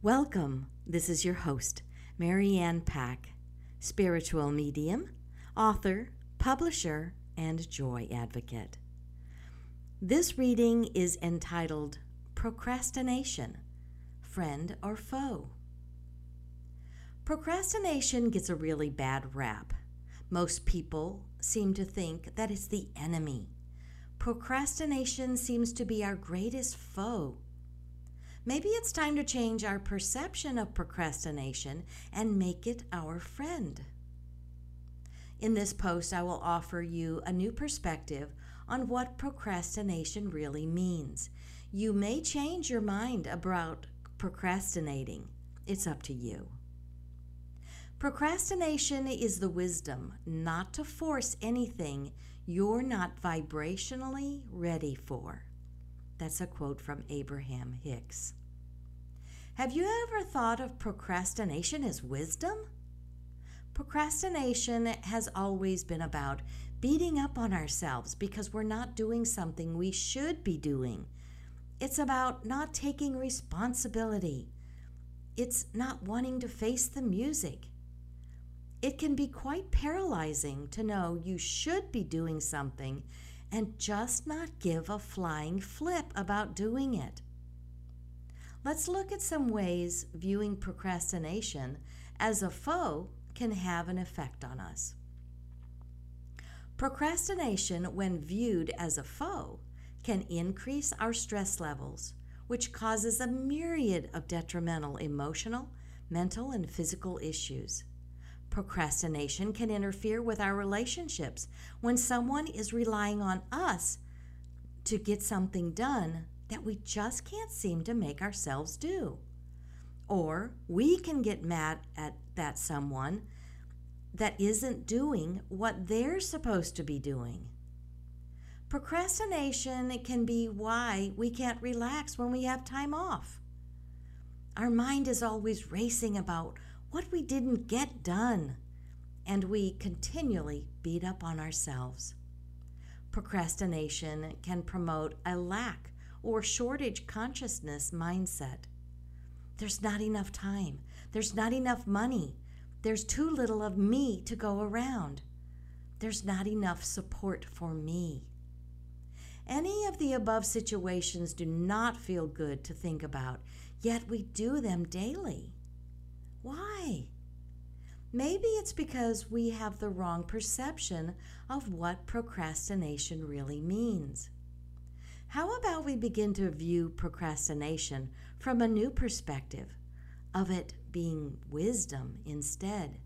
Welcome. This is your host, Mary Ann Pack, spiritual medium, author, publisher, and joy advocate. This reading is entitled Procrastination Friend or Foe? Procrastination gets a really bad rap. Most people seem to think that it's the enemy. Procrastination seems to be our greatest foe. Maybe it's time to change our perception of procrastination and make it our friend. In this post, I will offer you a new perspective on what procrastination really means. You may change your mind about procrastinating, it's up to you. Procrastination is the wisdom not to force anything you're not vibrationally ready for. That's a quote from Abraham Hicks. Have you ever thought of procrastination as wisdom? Procrastination has always been about beating up on ourselves because we're not doing something we should be doing. It's about not taking responsibility. It's not wanting to face the music. It can be quite paralyzing to know you should be doing something and just not give a flying flip about doing it. Let's look at some ways viewing procrastination as a foe can have an effect on us. Procrastination, when viewed as a foe, can increase our stress levels, which causes a myriad of detrimental emotional, mental, and physical issues. Procrastination can interfere with our relationships when someone is relying on us to get something done that we just can't seem to make ourselves do. Or we can get mad at that someone that isn't doing what they're supposed to be doing. Procrastination can be why we can't relax when we have time off. Our mind is always racing about what we didn't get done, and we continually beat up on ourselves. Procrastination can promote a lack or shortage consciousness mindset. There's not enough time. There's not enough money. There's too little of me to go around. There's not enough support for me. Any of the above situations do not feel good to think about, yet we do them daily. Why? Maybe it's because we have the wrong perception of what procrastination really means. How about we begin to view procrastination from a new perspective, of it being wisdom instead?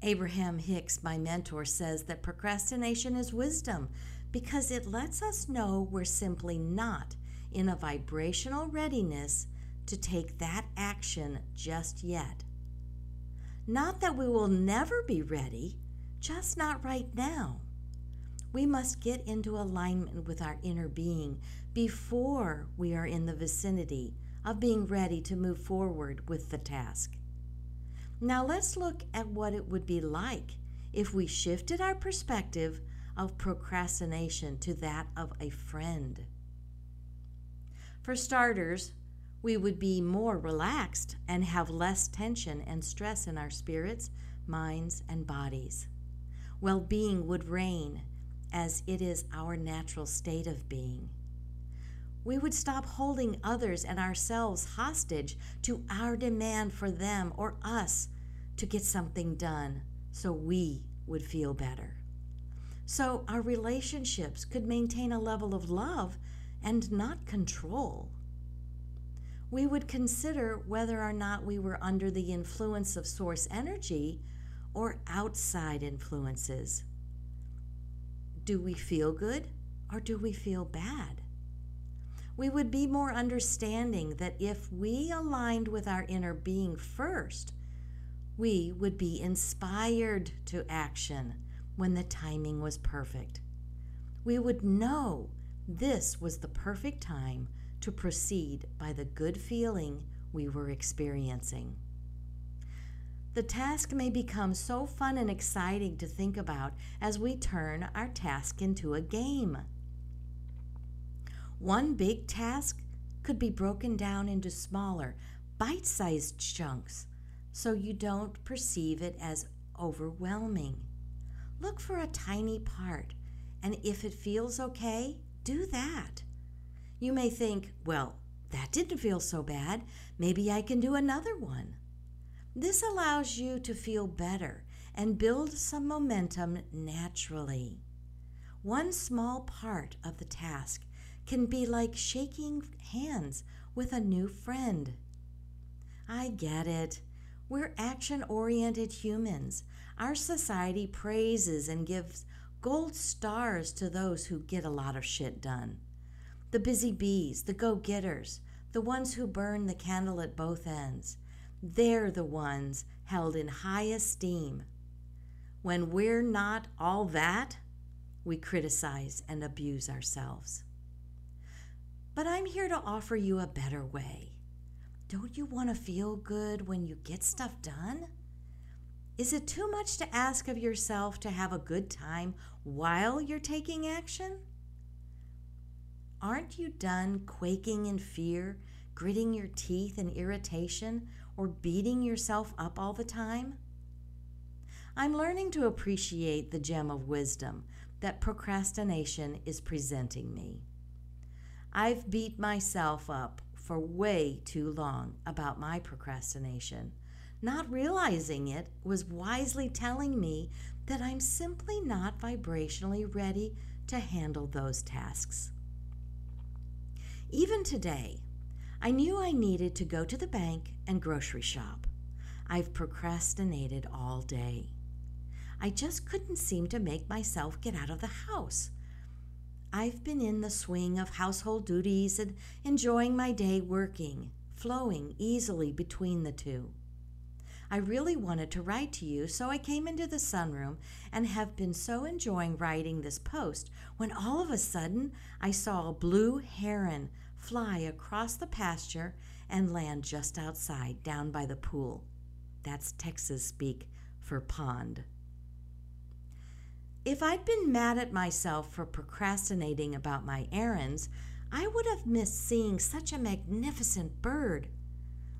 Abraham Hicks, my mentor, says that procrastination is wisdom because it lets us know we're simply not in a vibrational readiness to take that action just yet. Not that we will never be ready, just not right now. We must get into alignment with our inner being before we are in the vicinity of being ready to move forward with the task. Now let's look at what it would be like if we shifted our perspective of procrastination to that of a friend. For starters, we would be more relaxed and have less tension and stress in our spirits, minds, and bodies. Well being would reign as it is our natural state of being. We would stop holding others and ourselves hostage to our demand for them or us to get something done so we would feel better. So our relationships could maintain a level of love and not control we would consider whether or not we were under the influence of source energy or outside influences. Do we feel good or do we feel bad? We would be more understanding that if we aligned with our inner being first, we would be inspired to action when the timing was perfect. We would know this was the perfect time to proceed by the good feeling we were experiencing. The task may become so fun and exciting to think about as we turn our task into a game. One big task could be broken down into smaller, bite sized chunks so you don't perceive it as overwhelming. Look for a tiny part, and if it feels okay, do that. You may think, well, that didn't feel so bad. Maybe I can do another one. This allows you to feel better and build some momentum naturally. One small part of the task can be like shaking hands with a new friend. I get it. We're action oriented humans. Our society praises and gives gold stars to those who get a lot of shit done. The busy bees, the go getters, the ones who burn the candle at both ends. They're the ones held in high esteem. When we're not all that, we criticize and abuse ourselves. But I'm here to offer you a better way. Don't you want to feel good when you get stuff done? Is it too much to ask of yourself to have a good time while you're taking action? Aren't you done quaking in fear, gritting your teeth in irritation, or beating yourself up all the time? I'm learning to appreciate the gem of wisdom that procrastination is presenting me. I've beat myself up for way too long about my procrastination. Not realizing it was wisely telling me that I'm simply not vibrationally ready to handle those tasks. Even today, I knew I needed to go to the bank and grocery shop. I've procrastinated all day. I just couldn't seem to make myself get out of the house. I've been in the swing of household duties and enjoying my day working, flowing easily between the two. I really wanted to write to you, so I came into the sunroom and have been so enjoying writing this post when all of a sudden I saw a blue heron fly across the pasture and land just outside down by the pool. That's Texas speak for pond. If I'd been mad at myself for procrastinating about my errands, I would have missed seeing such a magnificent bird.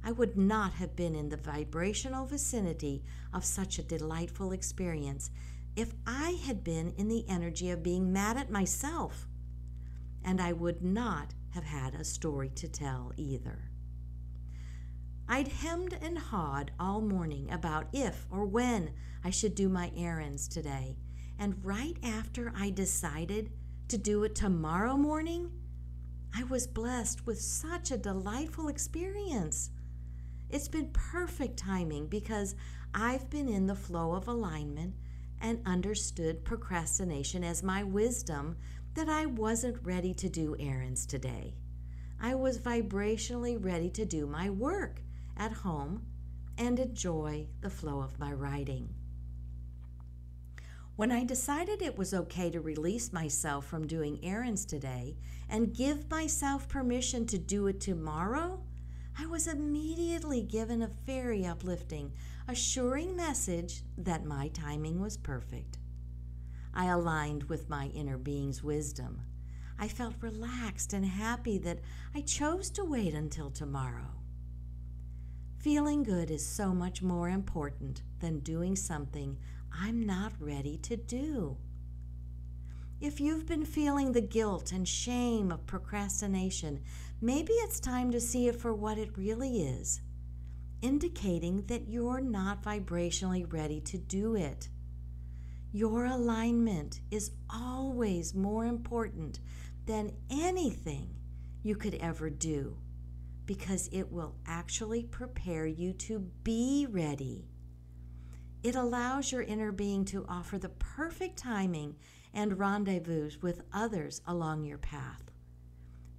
I would not have been in the vibrational vicinity of such a delightful experience if I had been in the energy of being mad at myself. And I would not have had a story to tell either. I'd hemmed and hawed all morning about if or when I should do my errands today and right after I decided to do it tomorrow morning, I was blessed with such a delightful experience. It's been perfect timing because I've been in the flow of alignment and understood procrastination as my wisdom that I wasn't ready to do errands today. I was vibrationally ready to do my work at home and enjoy the flow of my writing. When I decided it was okay to release myself from doing errands today and give myself permission to do it tomorrow, I was immediately given a very uplifting, assuring message that my timing was perfect. I aligned with my inner being's wisdom. I felt relaxed and happy that I chose to wait until tomorrow. Feeling good is so much more important than doing something I'm not ready to do. If you've been feeling the guilt and shame of procrastination, maybe it's time to see it for what it really is, indicating that you're not vibrationally ready to do it. Your alignment is always more important than anything you could ever do because it will actually prepare you to be ready. It allows your inner being to offer the perfect timing and rendezvous with others along your path,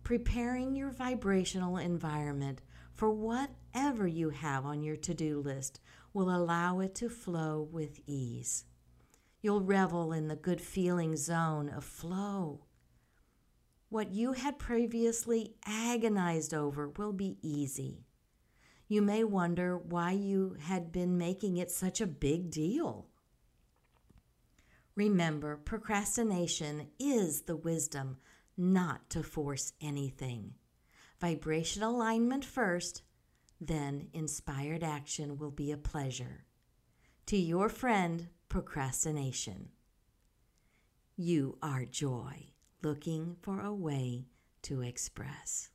preparing your vibrational environment for whatever you have on your to do list will allow it to flow with ease. You'll revel in the good feeling zone of flow. What you had previously agonized over will be easy you may wonder why you had been making it such a big deal. Remember, procrastination is the wisdom not to force anything. Vibration alignment first, then inspired action will be a pleasure. To your friend, procrastination. You are joy, looking for a way to express.